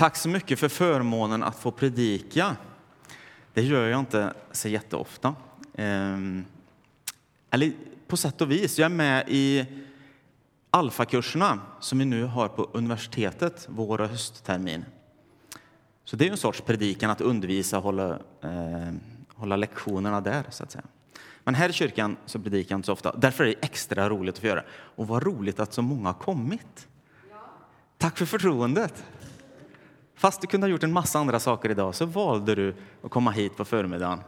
Tack så mycket för förmånen att få predika. Det gör jag inte så jätteofta. Ehm, eller på sätt och vis. Jag är med i alfakurserna som vi nu har på universitetet vår och hösttermin. Så det är en sorts predikan att undervisa och hålla, eh, hålla lektionerna där, så att säga. Men här i kyrkan så predikar jag inte så ofta. Därför är det extra roligt att få göra. Och vad roligt att så många har kommit. Tack för förtroendet. Fast du kunde ha gjort en massa andra saker idag så valde du att komma hit på förmiddagen.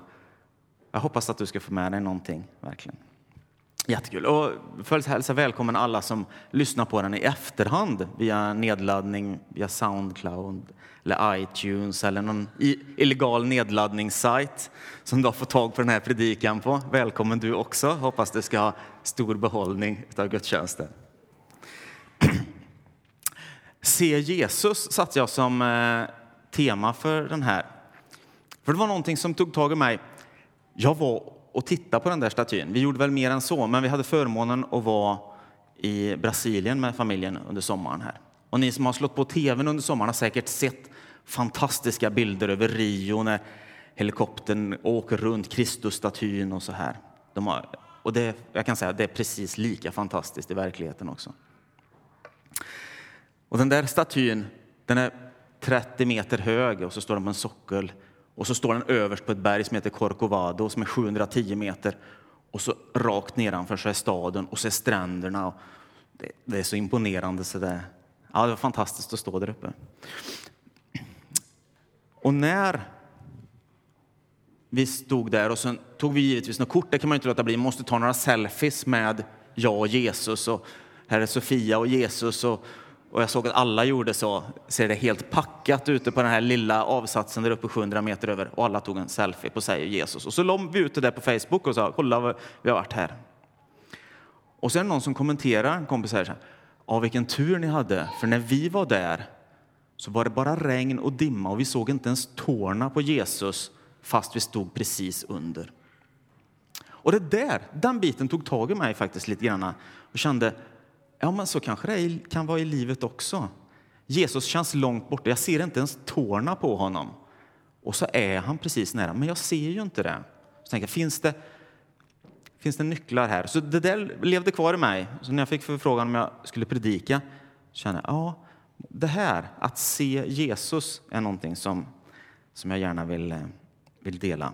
Jag hoppas att du ska få med dig någonting, verkligen. Jättekul. Och följs hälsa välkommen alla som lyssnar på den i efterhand via nedladdning via Soundcloud eller iTunes eller någon illegal nedladdningssajt som du har fått tag på den här predikan på. Välkommen du också. Hoppas du ska ha stor behållning av gudstjänsten. Se Jesus satte jag som eh, tema för den här. För det var någonting som tog tag i mig. Jag var och tittade på den där statyn. Vi gjorde väl mer än så, men vi hade förmånen att vara i Brasilien med familjen under sommaren här. Och ni som har slått på tvn under sommaren har säkert sett fantastiska bilder över Rio när helikoptern åker runt Kristusstatyn och så här. De har, och det, jag kan säga att det är precis lika fantastiskt i verkligheten också. Och den där statyn, den är 30 meter hög och så står den på en sockel. Och så står den överst på ett berg som heter Corcovado som är 710 meter. Och så rakt nedanför så är staden och så är stränderna. Det, det är så imponerande så det, ja, det var fantastiskt att stå där uppe. Och när vi stod där och sen tog vi givetvis några kort, det kan man inte låta bli, man måste ta några selfies med jag och Jesus och här är Sofia och Jesus och, och jag såg att alla gjorde så, ser det helt packat ute på den här lilla avsatsen där uppe 700 meter över och alla tog en selfie på sig och Jesus. Och så la vi ut det där på Facebook och sa, kolla vi har varit här. Och sen någon som kommenterar, en kompis här, ja vilken tur ni hade, för när vi var där så var det bara regn och dimma och vi såg inte ens tårna på Jesus fast vi stod precis under. Och det där, den biten tog tag i mig faktiskt lite grann och kände, ja men så kanske det kan vara i livet också. Jesus känns långt borta, jag ser inte ens tårna på honom. Och så är han precis nära, men jag ser ju inte det. Så tänker jag, finns det, finns det nycklar här? Så det där levde kvar i mig. Så när jag fick förfrågan om jag skulle predika kände jag, ja, det här, att se Jesus, är någonting som, som jag gärna vill, eh, vill dela.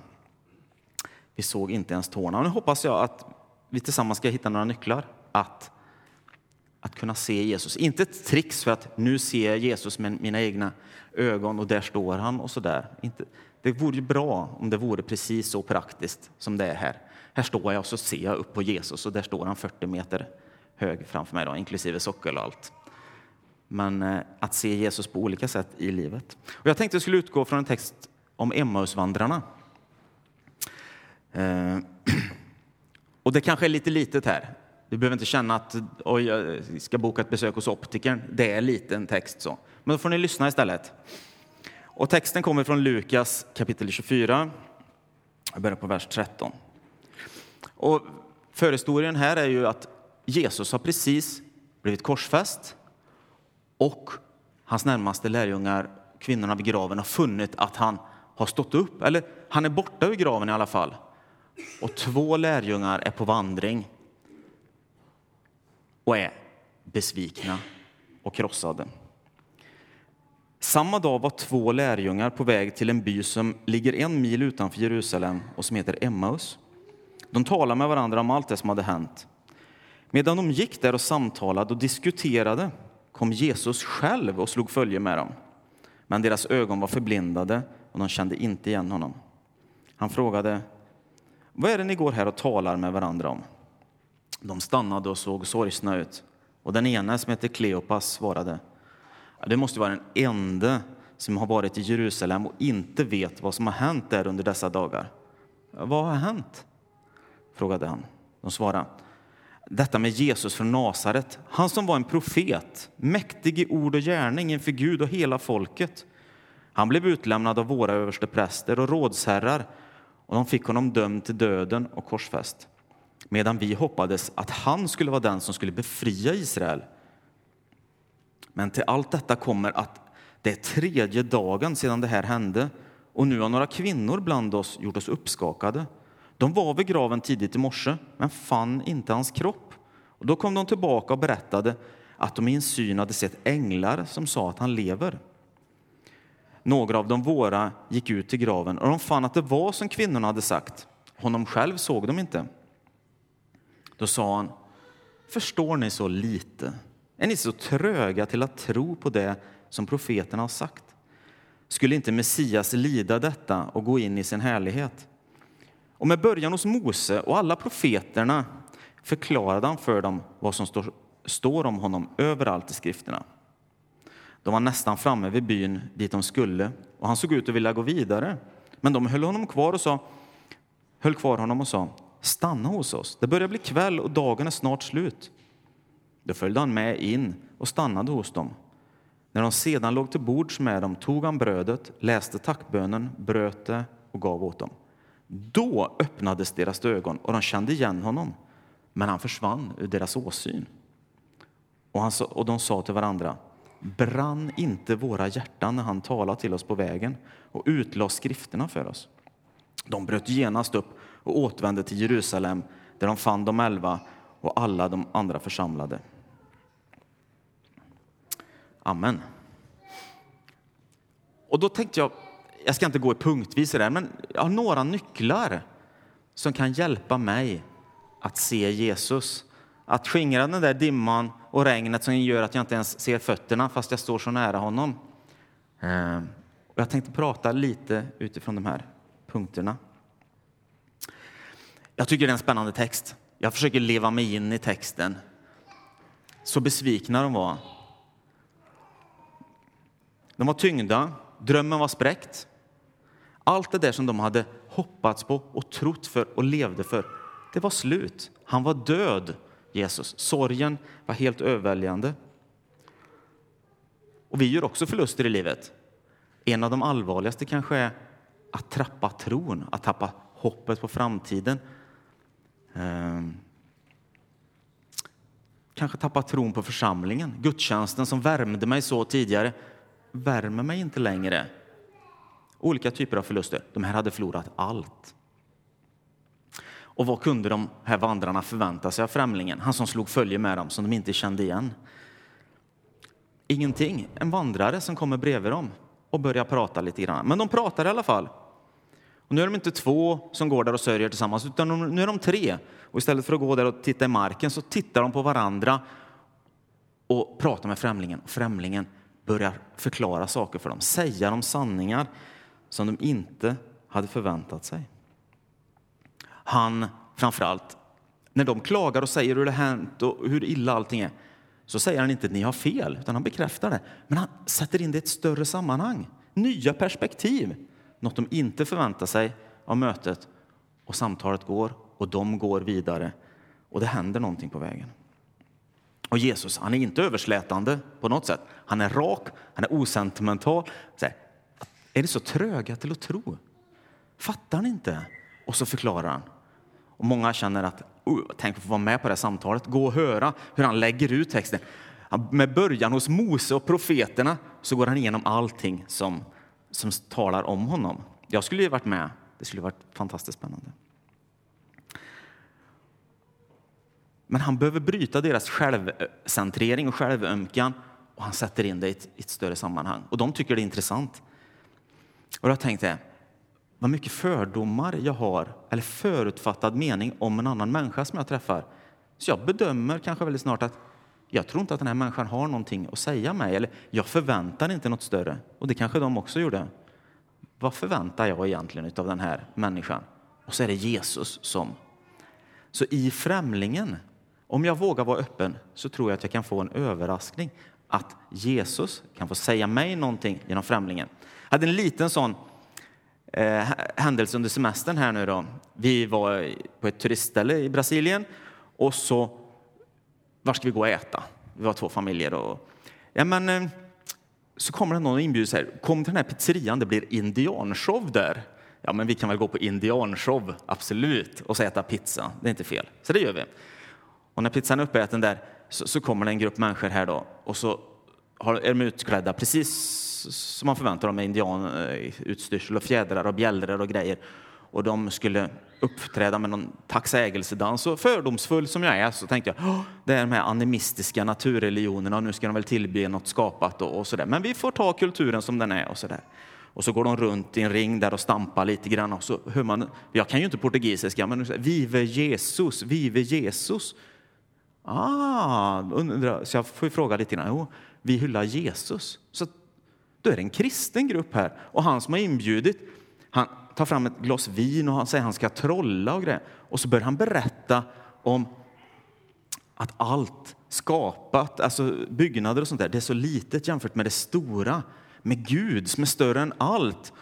Vi såg inte ens tårna. Och nu hoppas jag att vi tillsammans ska hitta några nycklar att, att kunna se Jesus. Inte ett trix för att nu ser jag Jesus med mina egna ögon och där står han och så där. Inte, det vore ju bra om det vore precis så praktiskt som det är här. Här står jag och så ser jag upp på Jesus och där står han 40 meter hög framför mig, då, inklusive sockel och allt men eh, att se Jesus på olika sätt i livet. Och jag tänkte jag skulle utgå från en text om Emmausvandrarna. Eh, och det kanske är lite litet här. Du behöver inte känna att oj, jag ska boka ett besök hos optikern. Det är liten text så. Men då får ni lyssna istället. Och texten kommer från Lukas kapitel 24. Jag börjar på vers 13. Och förhistorien här är ju att Jesus har precis blivit korsfäst och hans närmaste lärjungar, kvinnorna vid graven, har funnit att han har stått upp. Eller han är borta ur graven i alla fall. Och två lärjungar är på vandring och är besvikna och krossade. Samma dag var två lärjungar på väg till en by som ligger en mil utanför Jerusalem och som heter Emmaus. De talade med varandra om allt det som hade hänt. Medan de gick där och samtalade och diskuterade kom Jesus själv och slog följe med dem. Men deras ögon var förblindade och de kände inte igen honom. Han frågade, vad är det ni går här och talar med varandra om? De stannade och såg sorgsna ut. Och den ene, som hette Kleopas, svarade, det måste vara den enda som har varit i Jerusalem och inte vet vad som har hänt där under dessa dagar. Vad har hänt? frågade han. De svarade, detta med Jesus från Nasaret, han som var en profet, mäktig i ord och gärning inför Gud och hela folket. Han blev utlämnad av våra överstepräster och rådsherrar och de fick honom dömd till döden och korsfäst. Medan vi hoppades att han skulle vara den som skulle befria Israel. Men till allt detta kommer att Det är tredje dagen sedan det här hände och nu har några kvinnor bland oss gjort oss uppskakade. De var vid graven tidigt i morse, men fann inte hans kropp. Och då kom de tillbaka och berättade att de i en syn hade sett änglar som sa att han lever. Några av de våra gick ut till graven och de fann att det var som kvinnorna hade sagt. Honom själv såg de inte. Då sa han, förstår ni så lite? Är ni så tröga till att tro på det som profeterna har sagt? Skulle inte Messias lida detta och gå in i sin härlighet? Och med början hos Mose och alla profeterna förklarade han för dem vad som står, står om honom överallt i skrifterna. De var nästan framme vid byn dit de skulle och han såg ut att vilja gå vidare. Men de höll honom kvar och sa, höll kvar honom och sa, stanna hos oss. Det börjar bli kväll och dagen är snart slut. Då följde han med in och stannade hos dem. När de sedan låg till bords med dem tog han brödet, läste tackbönen, bröt det och gav åt dem. Då öppnades deras ögon och de kände igen honom, men han försvann ur deras åsyn. Och, han, och de sa till varandra, brann inte våra hjärtan när han talade till oss på vägen och utlade skrifterna för oss? De bröt genast upp och återvände till Jerusalem där de fann de elva och alla de andra församlade. Amen. Och då tänkte jag, jag ska inte gå i punktvis där, men jag har några nycklar som kan hjälpa mig att se Jesus. Att skingra den där dimman och regnet som gör att jag inte ens ser fötterna fast jag står så nära honom. Eh, och jag tänkte prata lite utifrån de här punkterna. Jag tycker det är en spännande text. Jag försöker leva mig in i texten. Så besvikna de var. De var tyngda, drömmen var spräckt. Allt det där som de hade hoppats på och trott för och levde för, det var slut. Han var död, Jesus. Sorgen var helt överväldigande. Och vi gör också förluster i livet. En av de allvarligaste kanske är att trappa tron, att tappa hoppet på framtiden. Ehm, kanske tappat tron på församlingen. Gudstjänsten som värmde mig så tidigare värmer mig inte längre. Olika typer av förluster. De här hade förlorat allt. Och vad kunde de här vandrarna förvänta sig av främlingen? Han som slog följe med dem, som de inte kände igen. Ingenting. En vandrare som kommer bredvid dem och börjar prata lite grann. Men de pratar i alla fall. Och nu är de inte två som går där och sörjer tillsammans, utan nu är de tre. Och istället för att gå där och titta i marken så tittar de på varandra och pratar med främlingen. Främlingen börjar förklara saker för dem, säga dem sanningar som de inte hade förväntat sig. Han, framförallt, när de klagar och säger hur det hänt och hur illa allting är, så säger han inte att ni har fel, utan han bekräftar det. Men han sätter in det i ett större sammanhang, nya perspektiv, något de inte förväntar sig av mötet. Och samtalet går och de går vidare och det händer någonting på vägen. Och Jesus han är inte överslätande på något sätt. Han är rak, han är osentimental. Så här, är ni så tröga till att tro? Fattar ni inte? Och så förklarar han. Och många känner att uh, tänk att få vara med på det här samtalet, gå och höra hur han lägger ut texten. Med början hos Mose och profeterna så går han igenom allting som, som talar om honom. Jag skulle ju varit med. Det skulle varit fantastiskt spännande. Men han behöver bryta deras självcentrering och självömkan och han sätter in det i ett, i ett, större sammanhang. Och de tycker det är intressant. Och jag tänkte, vad mycket fördomar jag har, eller förutfattad mening om en annan människa som jag träffar. Så jag bedömer kanske väldigt snart att jag tror inte att den här människan har någonting att säga mig, eller jag förväntar inte något större. Och det kanske de också gjorde. Vad förväntar jag egentligen av den här människan? Och så är det Jesus som. Så i främlingen om jag vågar vara öppen så tror jag att jag kan få en överraskning att Jesus kan få säga mig någonting genom främlingen. Jag hade en liten sån eh, händelse under semestern här nu då. Vi var på ett turistställe i Brasilien och så, var ska vi gå och äta? Vi var två familjer och, ja men, eh, så kommer det någon och inbjuder sig, kom till den här pizzerian, det blir indianshow där. Ja, men vi kan väl gå på indianshow, absolut, och så äta pizza, det är inte fel. Så det gör vi. Och när pizzan är uppäten där så, så kommer det en grupp människor här då och så har, är de utklädda precis som man förväntar dem med indianutstyrsel och fjädrar och bjällror och grejer. Och de skulle uppträda med någon tacksägelsedans. Och fördomsfull som jag är så tänkte jag det är de här animistiska naturreligionerna och nu ska de väl tillbe något skapat och, och sådär. Men vi får ta kulturen som den är och sådär. Och så går de runt i en ring där och stampar lite grann och så hör man, jag kan ju inte portugisiska, men vive Jesus, vive Jesus. Ah, undrar, så jag får ju fråga lite grann. Jo, vi hyllar Jesus. Så då är det en kristen grupp här. Och han som har inbjudit, han tar fram ett glas vin och han säger att han ska trolla och grejer. Och så börjar han berätta om att allt skapat, alltså byggnader och sånt där, det är så litet jämfört med det stora, med Gud som är större än allt.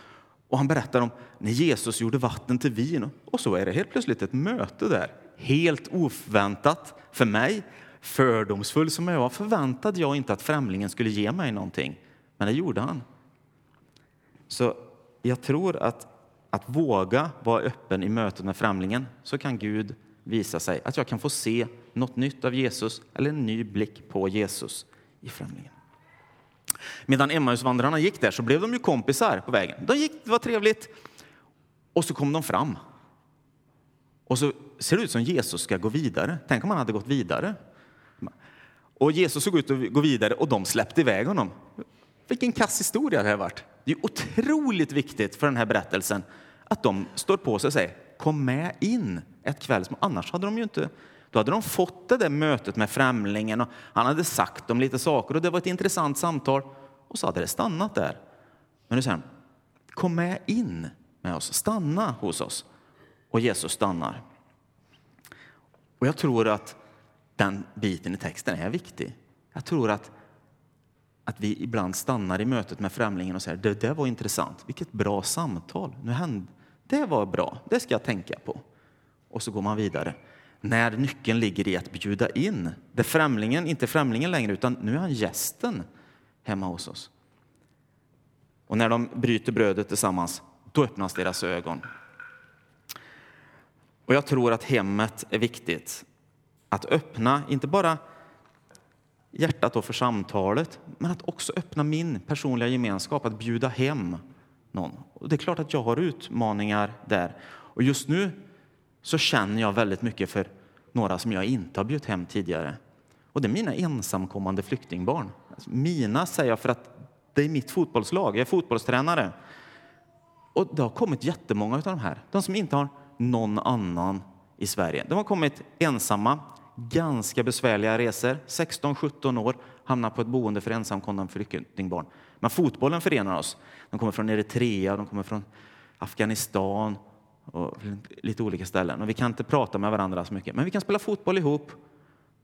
Och han berättar om när Jesus gjorde vatten till vin och så är det helt plötsligt ett möte där. Helt oväntat för mig, fördomsfull som jag var, förväntade jag inte att främlingen skulle ge mig någonting. Men det gjorde han. Så jag tror att att våga vara öppen i mötet med främlingen så kan Gud visa sig att jag kan få se något nytt av Jesus eller en ny blick på Jesus i främlingen. Medan Emmausvandrarna gick där så blev de ju kompisar på vägen. De gick, det var trevligt. Och så kom de fram. Och så ser det ut som Jesus ska gå vidare. Tänk om han hade gått vidare. Och Jesus såg ut att gå vidare och de släppte iväg honom. Vilken kass historia det här varit. Det är otroligt viktigt för den här berättelsen att de står på sig och säger kom med in ett kvällsmål. Annars hade de ju inte då hade de fått det där mötet med främlingen och han hade sagt dem lite saker och det var ett intressant samtal och så hade det stannat där. Men nu säger han, kom med in med oss, stanna hos oss. Och Jesus stannar. Och jag tror att den biten i texten är viktig. Jag tror att att vi ibland stannar i mötet med främlingen och säger det där var intressant, vilket bra samtal. Nu hände, det var bra, det ska jag tänka på. Och så går man vidare. När nyckeln ligger i att bjuda in, det främlingen, inte främlingen längre, utan nu är han gästen hemma hos oss. Och när de bryter brödet tillsammans, då öppnas deras ögon. Och jag tror att hemmet är viktigt. Att öppna, inte bara hjärtat för samtalet, men att också öppna min personliga gemenskap, att bjuda hem någon. Och det är klart att jag har utmaningar där. Och just nu så känner jag väldigt mycket för några som jag inte har bjudit hem tidigare. Och det är mina ensamkommande flyktingbarn. Alltså mina säger jag för att det är mitt fotbollslag, jag är fotbollstränare. Och det har kommit jättemånga av de här, de som inte har någon annan i Sverige. De har kommit ensamma, ganska besvärliga resor. 16-17 år, hamnar på ett boende för ensamkommande flyktingbarn. Men fotbollen förenar oss. De kommer från Eritrea, de kommer från Afghanistan och lite olika ställen. Och vi kan inte prata med varandra så mycket, men vi kan spela fotboll ihop.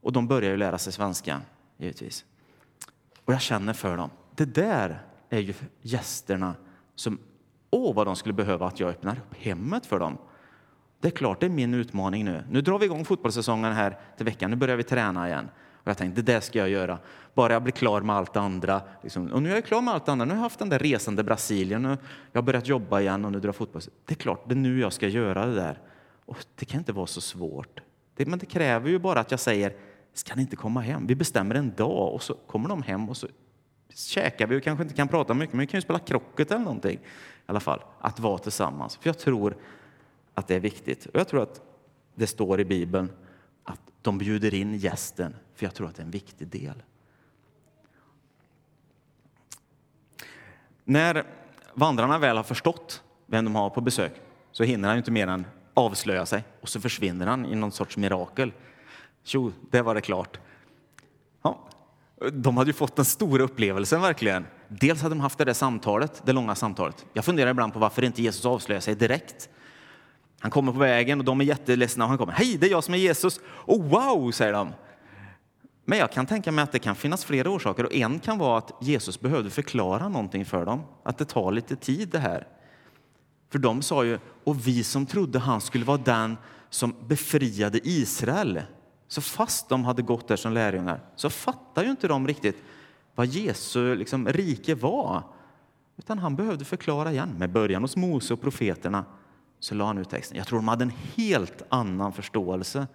Och de börjar ju lära sig svenska, givetvis. Och jag känner för dem. Det där är ju gästerna som, åh vad de skulle behöva att jag öppnar upp hemmet för dem. Det är klart, det är min utmaning nu. Nu drar vi igång fotbollssäsongen här till veckan. Nu börjar vi träna igen. Och jag tänkte, det där ska jag göra. Bara jag blir klar med allt det andra. Liksom. Och nu är jag klar med allt andra. Nu har jag haft den där resan till Brasilien. Och jag har börjat jobba igen och nu drar fotboll. Det är klart, det är nu jag ska göra det där. Och det kan inte vara så svårt. Det, men det kräver ju bara att jag säger, ska ni inte komma hem? Vi bestämmer en dag och så kommer de hem och så käkar vi och kanske inte kan prata mycket, men vi kan ju spela krocket eller någonting. I alla fall, att vara tillsammans. För jag tror att det är viktigt. Och jag tror att det står i Bibeln de bjuder in gästen, för jag tror att det är en viktig del. När vandrarna väl har förstått vem de har på besök så hinner han inte mer än avslöja sig och så försvinner han i någon sorts mirakel. Tjo, det var det klart. Ja, de hade ju fått den stora upplevelsen verkligen. Dels hade de haft det där samtalet, det långa samtalet. Jag funderar ibland på varför inte Jesus avslöjar sig direkt. Han kommer på vägen och de är jätteledsna och han kommer. Hej, det är jag som är Jesus. Oh, wow, säger de. Men jag kan tänka mig att det kan finnas flera orsaker och en kan vara att Jesus behövde förklara någonting för dem. Att det tar lite tid det här. För de sa ju, och vi som trodde han skulle vara den som befriade Israel. Så fast de hade gått där som lärjungar så fattar ju inte de riktigt vad Jesu liksom, rike var. Utan han behövde förklara igen med början hos Mose och profeterna så la han ut texten. Jag tror de hade en helt annan förståelse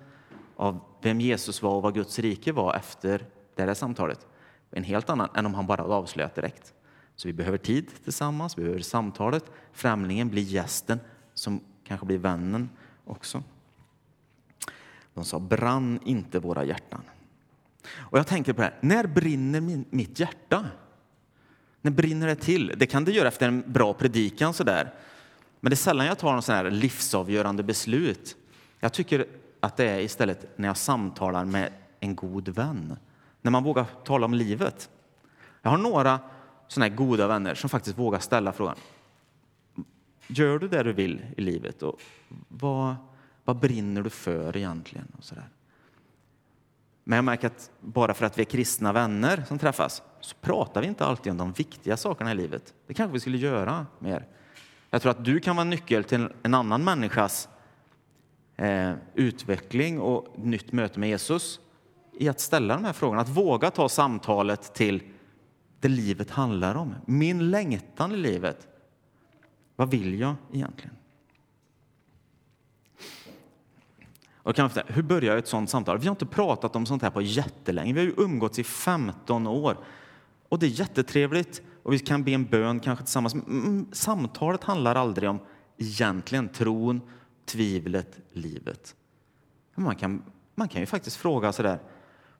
av vem Jesus var och vad Guds rike var efter det här samtalet. En helt annan än om han bara avslöjat direkt. Så vi behöver tid tillsammans, vi behöver samtalet. Främlingen blir gästen som kanske blir vännen också. De sa, brann inte våra hjärtan? Och jag tänker på det här, när brinner min, mitt hjärta? När brinner det till? Det kan det göra efter en bra predikan sådär. Men det är sällan jag tar någon sån här livsavgörande beslut. Jag tycker att det är istället när jag samtalar med en god vän. När man vågar tala om livet. Jag har några såna här goda vänner som faktiskt vågar ställa frågan. Gör du det du vill i livet? Och vad, vad brinner du för egentligen? Och så där. Men jag märker att bara för att vi är kristna vänner som träffas så pratar vi inte alltid om de viktiga sakerna i livet. Det kanske vi skulle göra mer. Jag tror att du kan vara nyckel till en annan människas eh, utveckling och nytt möte med Jesus i att ställa de här frågorna, att våga ta samtalet till det livet handlar om. Min längtan i livet. Vad vill jag egentligen? Och kan säga, hur börjar ett sånt samtal? Vi har inte pratat om sånt här på jättelänge. Vi har ju umgåtts i 15 år. Och det är jättetrevligt och vi kan be en bön kanske tillsammans. Men samtalet handlar aldrig om egentligen tron, tvivlet, livet. Man kan, man kan ju faktiskt fråga så där,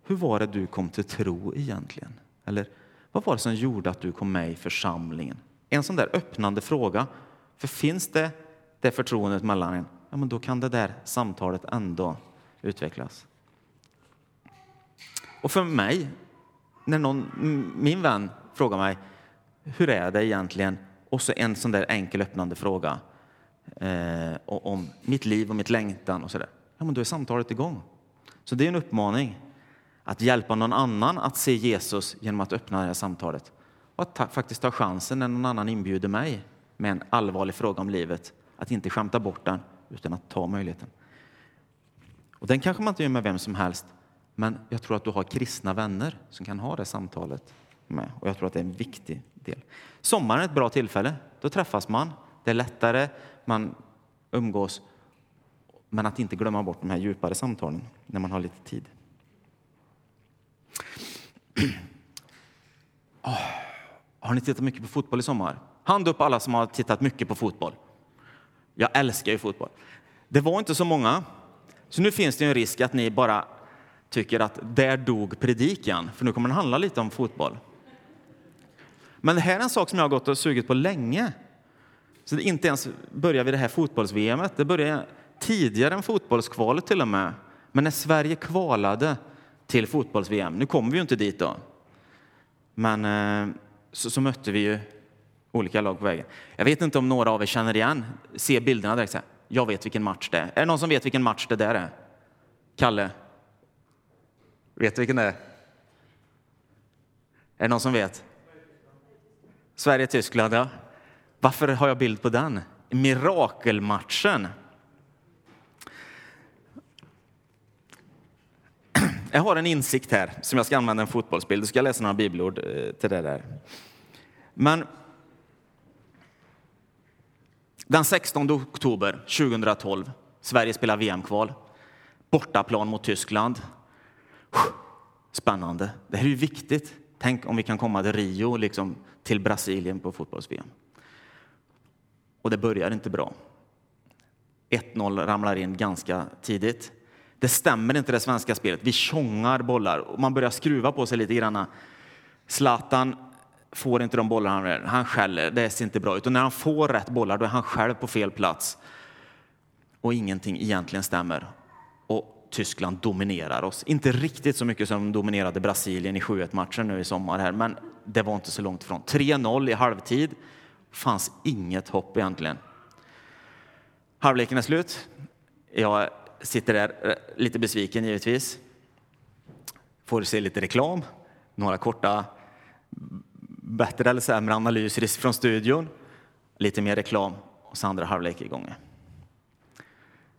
hur var det du kom till tro egentligen? Eller vad var det som gjorde att du kom med i församlingen? En sån där öppnande fråga. För finns det det förtroendet mellan en, ja, men då kan det där samtalet ändå utvecklas. Och för mig, när någon, min vän frågar mig hur är det egentligen? Och så en sån där enkel öppnande fråga eh, om mitt liv och mitt längtan och så där. Ja, men då är samtalet igång. Så det är en uppmaning att hjälpa någon annan att se Jesus genom att öppna det här samtalet och att ta, faktiskt ta chansen när någon annan inbjuder mig med en allvarlig fråga om livet, att inte skämta bort den utan att ta möjligheten. Och den kanske man inte gör med vem som helst, men jag tror att du har kristna vänner som kan ha det samtalet med. Och jag tror att det är en viktig del. Sommaren är ett bra tillfälle. Då träffas man. Det är lättare, man umgås. Men att inte glömma bort de här djupare samtalen när man har lite tid. Oh, har ni tittat mycket på fotboll i sommar? Hand upp alla som har tittat mycket på fotboll. Jag älskar ju fotboll. Det var inte så många, så nu finns det en risk att ni bara tycker att där dog predikan, för nu kommer den handla lite om fotboll. Men det här är en sak som jag har gått och sugit på länge. Så det inte ens börjar vid det här fotbolls-VM. Det började tidigare än fotbollskvalet till och med. Men när Sverige kvalade till fotbolls-VM, nu kommer vi ju inte dit då, men eh, så, så mötte vi ju olika lag på vägen. Jag vet inte om några av er känner igen, ser bilderna direkt. Så här. Jag vet vilken match det är. Är det någon som vet vilken match det där är? Kalle? Vet du vilken det är? Är det någon som vet? Sverige-Tyskland, ja. Varför har jag bild på den? Mirakelmatchen. Jag har en insikt här som jag ska använda en fotbollsbild. Du ska läsa några bibelord eh, till det där. Men den 16 oktober 2012, Sverige spelar VM-kval. Bortaplan mot Tyskland. Spännande. Det här är ju viktigt. Tänk om vi kan komma till Rio, liksom till Brasilien på fotbolls-VM. Och det börjar inte bra. 1-0 ramlar in ganska tidigt. Det stämmer inte det svenska spelet. Vi tjongar bollar och man börjar skruva på sig lite grann. Zlatan får inte de bollar han vill. Han skäller, det ser inte bra ut. Och när han får rätt bollar då är han själv på fel plats. Och ingenting egentligen stämmer. Tyskland dominerar oss. Inte riktigt så mycket som de dominerade Brasilien i 7-1-matchen nu i sommar här, men det var inte så långt ifrån. 3-0 i halvtid. fanns inget hopp egentligen. Halvleken är slut. Jag sitter där eh, lite besviken givetvis. Får se lite reklam, några korta bättre eller sämre analyser från studion, lite mer reklam och så andra halvlek igång.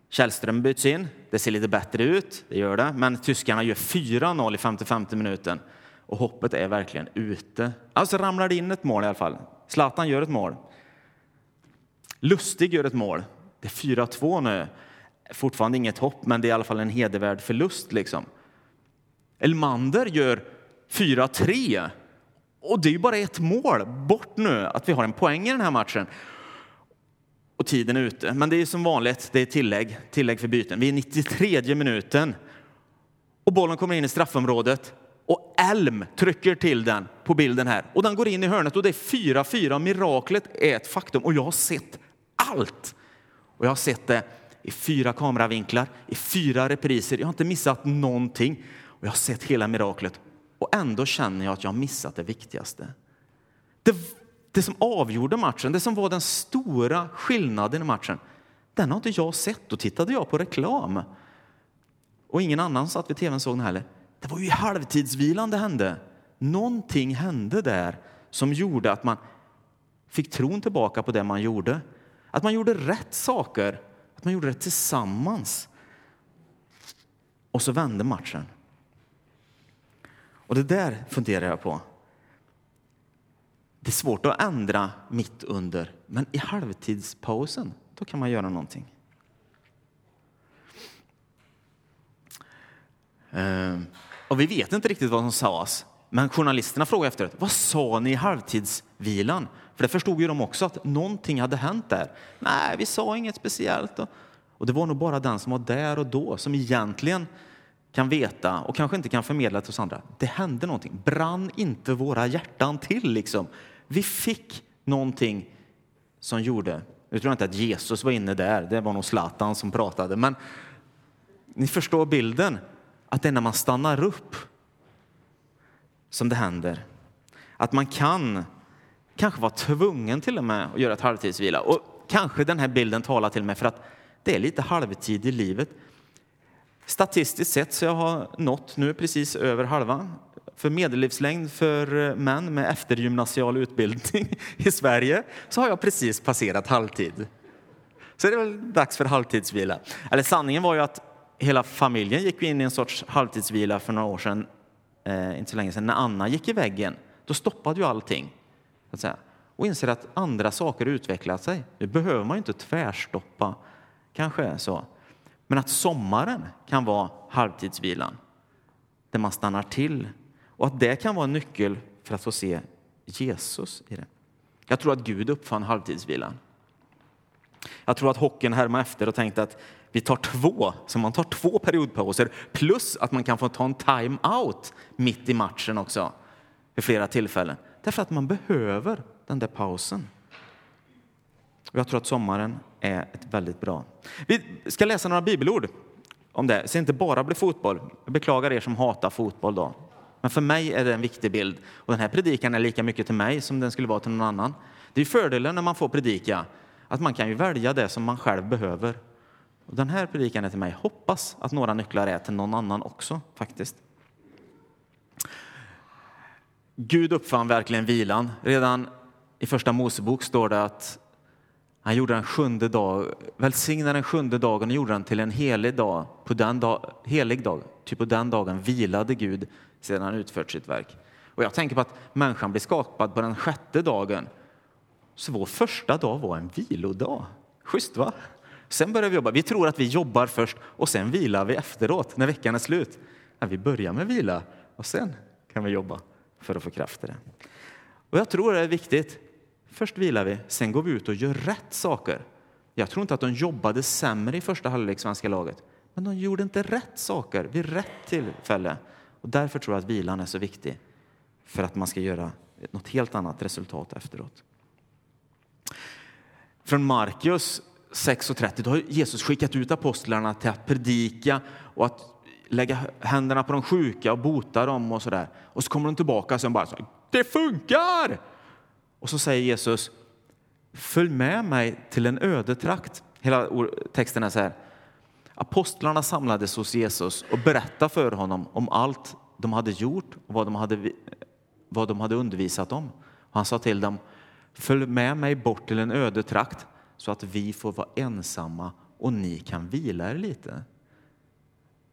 Källström byts in. Det ser lite bättre ut, det gör det. Men tyskarna gör 4-0 i 55 minuten och hoppet är verkligen ute. Alltså ramlar det in ett mål i alla fall. Zlatan gör ett mål. Lustig gör ett mål. Det är 4-2 nu. Fortfarande inget hopp, men det är i alla fall en hedervärd förlust. Liksom. Elmander gör 4-3. Och det är ju bara ett mål bort nu att vi har en poäng i den här matchen. Och tiden är ute. Men det är som vanligt, det är tillägg, tillägg för byten. Vi är 93 minuten och bollen kommer in i straffområdet och Elm trycker till den på bilden här och den går in i hörnet och det är 4-4. Miraklet är ett faktum och jag har sett allt. Och jag har sett det i fyra kameravinklar, i fyra repriser. Jag har inte missat någonting. Och jag har sett hela miraklet och ändå känner jag att jag har missat det viktigaste. Det, det som avgjorde matchen, det som var den stora skillnaden i matchen, den har inte jag sett. Då tittade jag på reklam. Och ingen annan satt vid tvn såg den heller. Det var ju i halvtidsvilan det hände. Någonting hände där som gjorde att man fick tron tillbaka på det man gjorde. Att man gjorde rätt saker, att man gjorde det tillsammans. Och så vände matchen. Och det där funderar jag på. Det är svårt att ändra mitt under, men i halvtidspausen, då kan man göra någonting. Ehm, och vi vet inte riktigt vad som sades, men journalisterna frågade efteråt, vad sa ni i halvtidsvilan? För det förstod ju de också att någonting hade hänt där. Nej, vi sa inget speciellt. Och det var nog bara den som var där och då som egentligen kan veta och kanske inte kan förmedla till oss andra. Det hände någonting. Brann inte våra hjärtan till liksom? Vi fick någonting som gjorde, Nu tror jag inte att Jesus var inne där, det var nog Zlatan som pratade, men ni förstår bilden, att det är när man stannar upp som det händer. Att man kan kanske vara tvungen till och med att göra ett halvtidsvila. Och kanske den här bilden talar till mig för att det är lite halvtid i livet. Statistiskt sett så jag har nått nu precis över halva för medellivslängd för eh, män med eftergymnasial utbildning i Sverige så har jag precis passerat halvtid. Så det är väl dags för halvtidsvila. Eller sanningen var ju att hela familjen gick in i en sorts halvtidsvila för några år sedan, eh, inte så länge sedan, när Anna gick i väggen. Då stoppade ju allting. att säga, och inser att andra saker utvecklat sig. Nu behöver man ju inte tvärstoppa, kanske så. Men att sommaren kan vara halvtidsvilan, där man stannar till. Och att det kan vara en nyckel för att få se Jesus i det. Jag tror att Gud uppfann halvtidsvilan. Jag tror att hockeyn härmade efter och tänkte att vi tar två, så man tar två periodpauser plus att man kan få ta en time-out mitt i matchen också vid flera tillfällen. Därför att man behöver den där pausen. Och jag tror att sommaren är ett väldigt bra. Vi ska läsa några bibelord om det, så det inte bara blir fotboll. Jag beklagar er som hatar fotboll då. Men för mig är det en viktig bild. Och den här predikan är lika mycket till mig som den skulle vara till någon annan. Det är fördelen när man får predika, att man kan ju välja det som man själv behöver. Och den här predikan är till mig. Hoppas att några nycklar är till någon annan också, faktiskt. Gud uppfann verkligen vilan. Redan i första Mosebok står det att han gjorde den sjunde dag, välsignade den sjunde dagen och gjorde den till en helig dag. På den dag, helig dag, ty på den dagen vilade Gud sedan han utfört sitt verk. Och jag tänker på att människan blir skapad på den sjätte dagen. Så vår första dag var en vilodag. Schysst va? Sen börjar vi jobba. Vi tror att vi jobbar först och sen vilar vi efteråt när veckan är slut. Men vi börjar med vila och sen kan vi jobba för att få kraft i det. Och jag tror det är viktigt. Först vilar vi, sen går vi ut och gör rätt saker. Jag tror inte att de jobbade sämre i första halvlek, svenska laget. Men de gjorde inte rätt saker vid rätt tillfälle. Och därför tror jag att vilan är så viktig. För att man ska göra något helt annat resultat efteråt. Från Markus 6.30 då har Jesus skickat ut apostlarna till att predika och att lägga händerna på de sjuka och bota dem och sådär. Och så kommer de tillbaka och bara så, det funkar! Och så säger Jesus, följ med mig till en öde trakt. Hela texten är så här. Apostlarna samlades hos Jesus och berättade för honom om allt de hade gjort och vad de hade, vad de hade undervisat om. Och han sa till dem, följ med mig bort till en öde trakt så att vi får vara ensamma och ni kan vila er lite.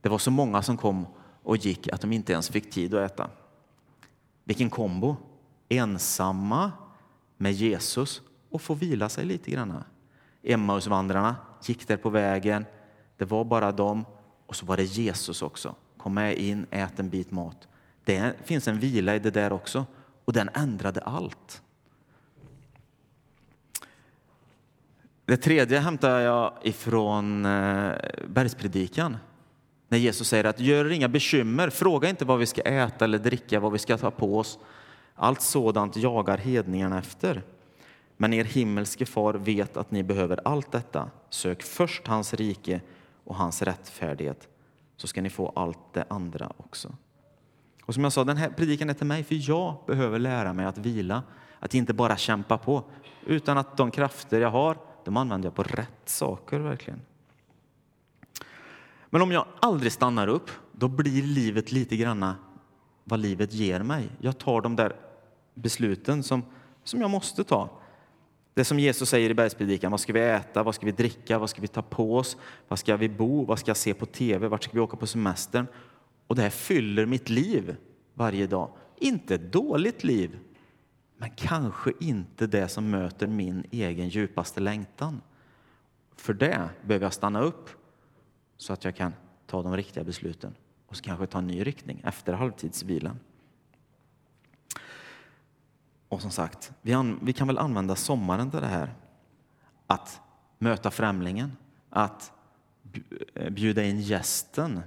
Det var så många som kom och gick att de inte ens fick tid att äta. Vilken kombo! Ensamma med Jesus och få vila sig lite grann. Emmausvandrarna gick där på vägen. Det var bara dem och så var det Jesus också. Kom med in, ät en bit mat. Det finns en vila i det där också och den ändrade allt. Det tredje hämtar jag ifrån eh, bergspredikan. När Jesus säger att gör inga bekymmer, fråga inte vad vi ska äta eller dricka, vad vi ska ta på oss. Allt sådant jagar hedningarna efter. Men er himmelske far vet att ni behöver allt detta. Sök först hans rike och hans rättfärdighet så ska ni få allt det andra också. Och som jag sa, den här predikan är till mig för jag behöver lära mig att vila, att inte bara kämpa på, utan att de krafter jag har, de använder jag på rätt saker verkligen. Men om jag aldrig stannar upp, då blir livet lite granna vad livet ger mig. Jag tar de där besluten som, som jag måste ta. Det som Jesus säger i bergspredikan, vad ska vi äta, vad ska vi dricka, vad ska vi ta på oss, vad ska vi bo, vad ska jag se på tv, vart ska vi åka på semestern? Och det här fyller mitt liv varje dag. Inte ett dåligt liv, men kanske inte det som möter min egen djupaste längtan. För det behöver jag stanna upp så att jag kan ta de riktiga besluten och så kanske ta en ny riktning efter halvtidsvilan. Och som sagt, vi, an, vi kan väl använda sommaren till det här. Att möta främlingen, att eh, bjuda in gästen,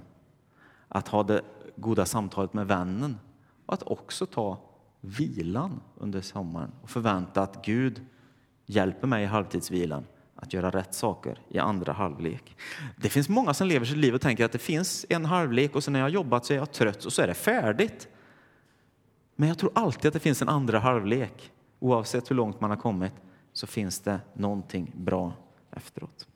att ha det goda samtalet med vännen och att också ta vilan under sommaren och förvänta att Gud hjälper mig i halvtidsvilan att göra rätt saker i andra halvlek. Det finns många som lever sitt liv och tänker att det finns en halvlek och sen när jag har jobbat så är jag trött och så är det färdigt. Men jag tror alltid att det finns en andra halvlek. Oavsett hur långt man har kommit så finns det någonting bra efteråt.